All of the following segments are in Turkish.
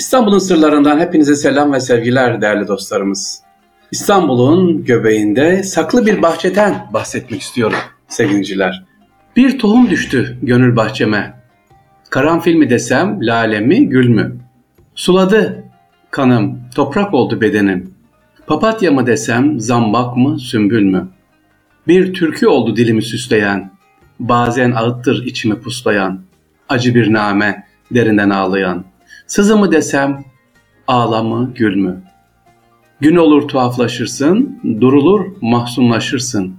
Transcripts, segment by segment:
İstanbul'un sırlarından hepinize selam ve sevgiler değerli dostlarımız. İstanbul'un göbeğinde saklı bir bahçeden bahsetmek istiyorum sevgiliciler. Bir tohum düştü gönül bahçeme. Karanfil mi desem, lale mi, gül mü? Suladı kanım, toprak oldu bedenim. Papatya mı desem, zambak mı, sümbül mü? Bir türkü oldu dilimi süsleyen, bazen ağıttır içimi puslayan, acı bir name, derinden ağlayan. Sızı mı desem, ağla mı, gül mü? Gün olur tuhaflaşırsın, durulur mahzunlaşırsın.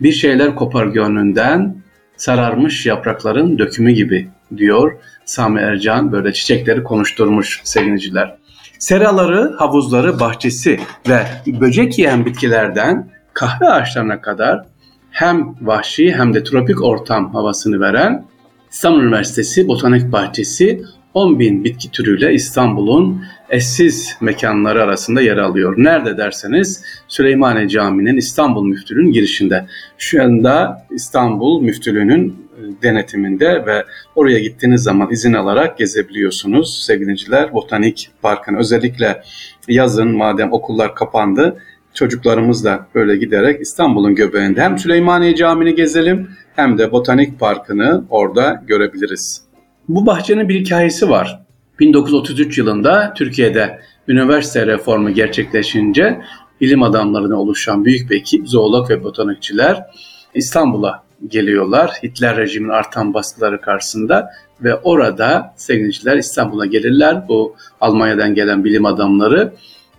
Bir şeyler kopar gönlünden, sararmış yaprakların dökümü gibi diyor Sami Ercan böyle çiçekleri konuşturmuş sevgiliciler. Seraları, havuzları, bahçesi ve böcek yiyen bitkilerden kahve ağaçlarına kadar hem vahşi hem de tropik ortam havasını veren İstanbul Üniversitesi Botanik Bahçesi 10 bin bitki türüyle İstanbul'un eşsiz mekanları arasında yer alıyor. Nerede derseniz Süleymaniye Camii'nin İstanbul Müftülüğü'nün girişinde. Şu anda İstanbul Müftülüğü'nün e, denetiminde ve oraya gittiğiniz zaman izin alarak gezebiliyorsunuz sevgiliciler. Botanik Parkı'nı özellikle yazın madem okullar kapandı çocuklarımızla böyle giderek İstanbul'un göbeğinde hem Süleymaniye Camii'ni gezelim hem de Botanik Parkı'nı orada görebiliriz. Bu bahçenin bir hikayesi var. 1933 yılında Türkiye'de üniversite reformu gerçekleşince bilim adamlarına oluşan büyük bir ekip zoolog ve botanikçiler İstanbul'a geliyorlar. Hitler rejiminin artan baskıları karşısında ve orada sevgiliciler İstanbul'a gelirler. Bu Almanya'dan gelen bilim adamları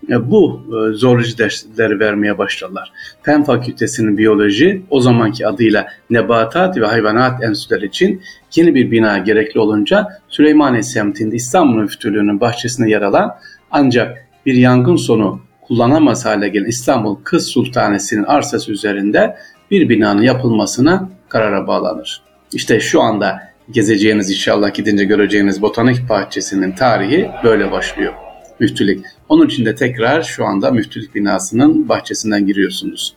bu e, zooloji dersleri vermeye başladılar. Fen Fakültesinin biyoloji o zamanki adıyla Nebatat ve Hayvanat Enstitüleri için yeni bir bina gerekli olunca Süleymaniye semtinde İstanbul Müftülüğü'nün bahçesinde yer alan ancak bir yangın sonu kullanamaz hale gelen İstanbul Kız Sultanesi'nin arsası üzerinde bir binanın yapılmasına karara bağlanır. İşte şu anda gezeceğiniz inşallah gidince göreceğiniz botanik bahçesinin tarihi böyle başlıyor müftülük. Onun için de tekrar şu anda müftülük binasının bahçesinden giriyorsunuz.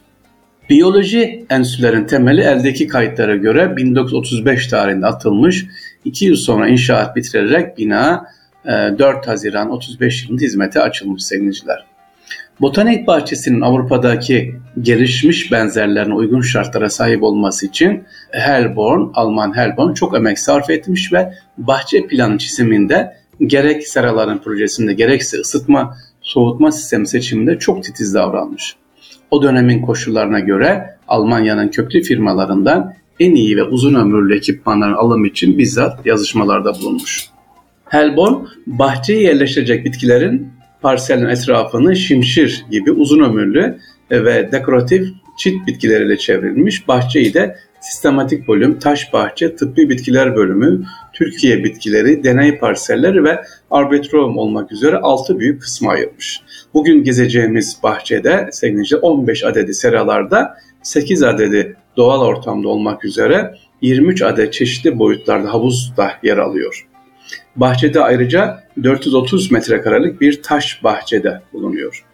Biyoloji enstitülerin temeli eldeki kayıtlara göre 1935 tarihinde atılmış. 2 yıl sonra inşaat bitirilerek bina 4 e, Haziran 35 yılında hizmete açılmış sevgiliciler. Botanik bahçesinin Avrupa'daki gelişmiş benzerlerine uygun şartlara sahip olması için Helborn, Alman Helborn çok emek sarf etmiş ve bahçe planı çiziminde gerek seraların projesinde gerekse ısıtma, soğutma sistemi seçiminde çok titiz davranmış. O dönemin koşullarına göre Almanya'nın köklü firmalarından en iyi ve uzun ömürlü ekipmanların alımı için bizzat yazışmalarda bulunmuş. Helborn, bahçeye yerleştirecek bitkilerin parselin etrafını şimşir gibi uzun ömürlü ve dekoratif çit bitkileriyle çevrilmiş. Bahçeyi de sistematik bölüm, taş bahçe, tıbbi bitkiler bölümü, Türkiye bitkileri, deney parselleri ve arbitrum olmak üzere 6 büyük kısma ayırmış. Bugün gezeceğimiz bahçede sevgili 15 adedi seralarda 8 adedi doğal ortamda olmak üzere 23 adet çeşitli boyutlarda havuz da yer alıyor. Bahçede ayrıca 430 metrekarelik bir taş bahçede bulunuyor.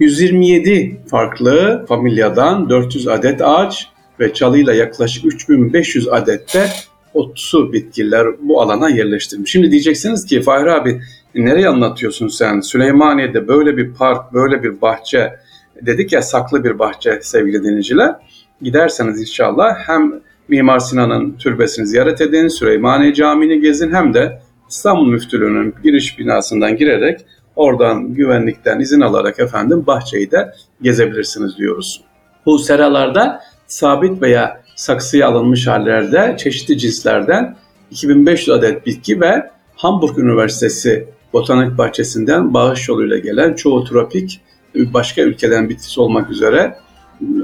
127 farklı familyadan 400 adet ağaç ve çalıyla yaklaşık 3500 adette otsu bitkiler bu alana yerleştirilmiş. Şimdi diyeceksiniz ki Fahri abi nereye anlatıyorsun sen? Süleymaniye'de böyle bir park, böyle bir bahçe dedik ya saklı bir bahçe sevgili dinleyiciler. Giderseniz inşallah hem Mimar Sinan'ın türbesini ziyaret edin, Süleymaniye Camii'ni gezin hem de İstanbul Müftülüğü'nün giriş binasından girerek oradan güvenlikten izin alarak efendim bahçeyi de gezebilirsiniz diyoruz. Bu seralarda sabit veya saksıya alınmış hallerde çeşitli cinslerden 2500 adet bitki ve Hamburg Üniversitesi Botanik Bahçesi'nden bağış yoluyla gelen çoğu tropik başka ülkeden bitkisi olmak üzere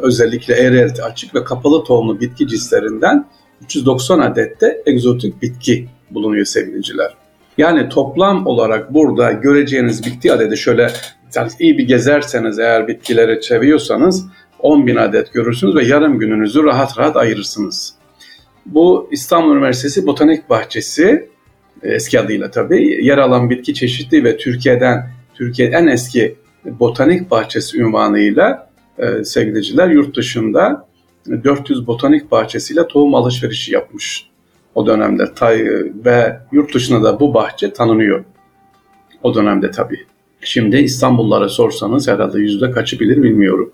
özellikle eğrelti açık ve kapalı tohumlu bitki cinslerinden 390 adet de egzotik bitki bulunuyor sevgiliciler. Yani toplam olarak burada göreceğiniz bitki adedi şöyle iyi bir gezerseniz eğer bitkileri seviyorsanız 10 bin adet görürsünüz ve yarım gününüzü rahat rahat ayırırsınız. Bu İstanbul Üniversitesi Botanik Bahçesi e, eski adıyla tabii yer alan bitki çeşitli ve Türkiye'den Türkiye en eski botanik bahçesi ünvanıyla e, sevgiliciler yurt dışında 400 botanik bahçesiyle tohum alışverişi yapmış o dönemde tay ve yurt dışında da bu bahçe tanınıyor. O dönemde tabii. Şimdi İstanbullulara sorsanız herhalde yüzde kaçı bilir bilmiyorum.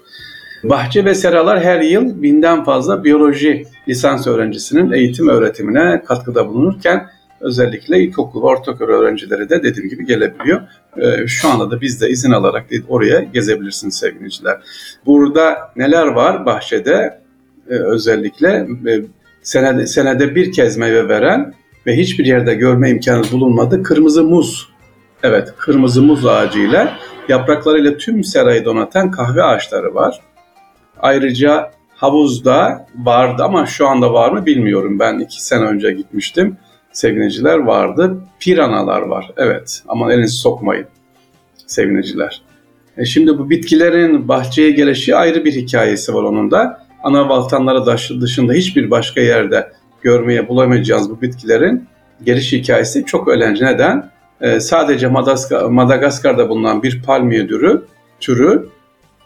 Bahçe ve seralar her yıl binden fazla biyoloji lisans öğrencisinin eğitim öğretimine katkıda bulunurken özellikle ilkokul ve ortaokul öğrencileri de dediğim gibi gelebiliyor. Ee, şu anda da biz de izin alarak oraya gezebilirsiniz sevgiliciler. Burada neler var bahçede? Ee, özellikle e, senede, senede bir kez meyve veren ve hiçbir yerde görme imkanı bulunmadı kırmızı muz. Evet, kırmızı muz ağacıyla yapraklarıyla tüm serayı donatan kahve ağaçları var. Ayrıca havuzda vardı ama şu anda var mı bilmiyorum. Ben iki sene önce gitmiştim. Sevineciler vardı. Piranalar var. Evet ama elinizi sokmayın sevineciler. E şimdi bu bitkilerin bahçeye gelişi ayrı bir hikayesi var onun da. Ana valtanları dışında hiçbir başka yerde görmeye bulamayacağız bu bitkilerin geliş hikayesi çok öğrenci. Neden? Ee, sadece Madagaskar, Madagaskar'da bulunan bir palmiye türü, türü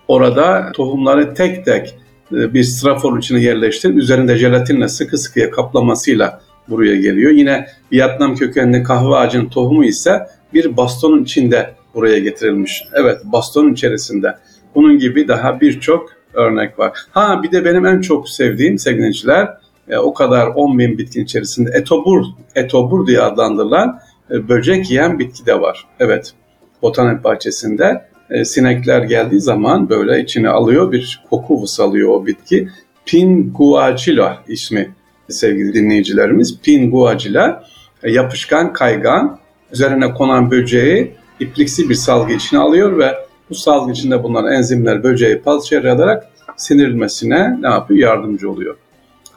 orada tohumları tek tek e, bir strafor içine yerleştirip üzerinde jelatinle sıkı sıkıya kaplamasıyla buraya geliyor. Yine Vietnam kökenli kahve ağacının tohumu ise bir bastonun içinde buraya getirilmiş. Evet bastonun içerisinde. Bunun gibi daha birçok örnek var. Ha bir de benim en çok sevdiğim sevgiliciler e, o kadar 10 bin bitkin içerisinde etobur, etobur diye adlandırılan e, böcek yiyen bitki de var. Evet botanik bahçesinde e, sinekler geldiği zaman böyle içine alıyor bir koku vısalıyor o bitki. Pinguacilla ismi sevgili dinleyicilerimiz. Pinguacilla e, yapışkan kaygan üzerine konan böceği ipliksi bir salgı içine alıyor ve bu salgı içinde bulunan enzimler böceği parçalayarak sindirilmesine ne yapıyor? Yardımcı oluyor.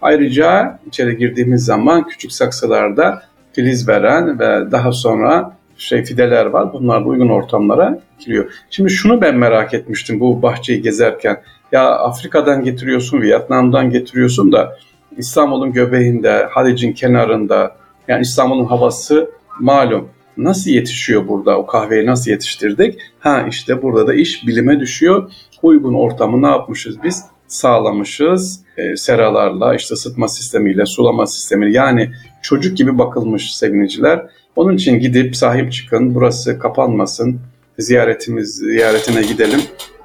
Ayrıca içeri girdiğimiz zaman küçük saksılarda filiz veren ve daha sonra şey fideler var. Bunlar da uygun ortamlara giriyor. Şimdi şunu ben merak etmiştim bu bahçeyi gezerken. Ya Afrika'dan getiriyorsun, Vietnam'dan getiriyorsun da İstanbul'un göbeğinde, Halic'in kenarında yani İstanbul'un havası malum. Nasıl yetişiyor burada? O kahveyi nasıl yetiştirdik? Ha işte burada da iş bilime düşüyor. Uygun ortamı ne yapmışız biz? Sağlamışız. E, seralarla, işte ısıtma sistemiyle, sulama sistemi yani çocuk gibi bakılmış seviniciler. Onun için gidip sahip çıkın, burası kapanmasın, ziyaretimiz ziyaretine gidelim.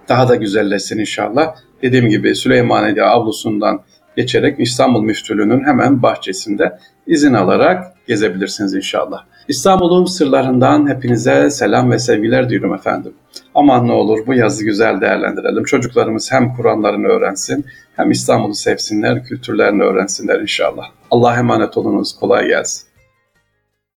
Daha da güzelleşsin inşallah. Dediğim gibi Süleymaniye avlusundan geçerek İstanbul Müftülüğü'nün hemen bahçesinde izin alarak gezebilirsiniz inşallah. İstanbul'un sırlarından hepinize selam ve sevgiler diliyorum efendim. Aman ne olur bu yazı güzel değerlendirelim. Çocuklarımız hem Kur'anlarını öğrensin hem İstanbul'u sevsinler, kültürlerini öğrensinler inşallah. Allah'a emanet olunuz. Kolay gelsin.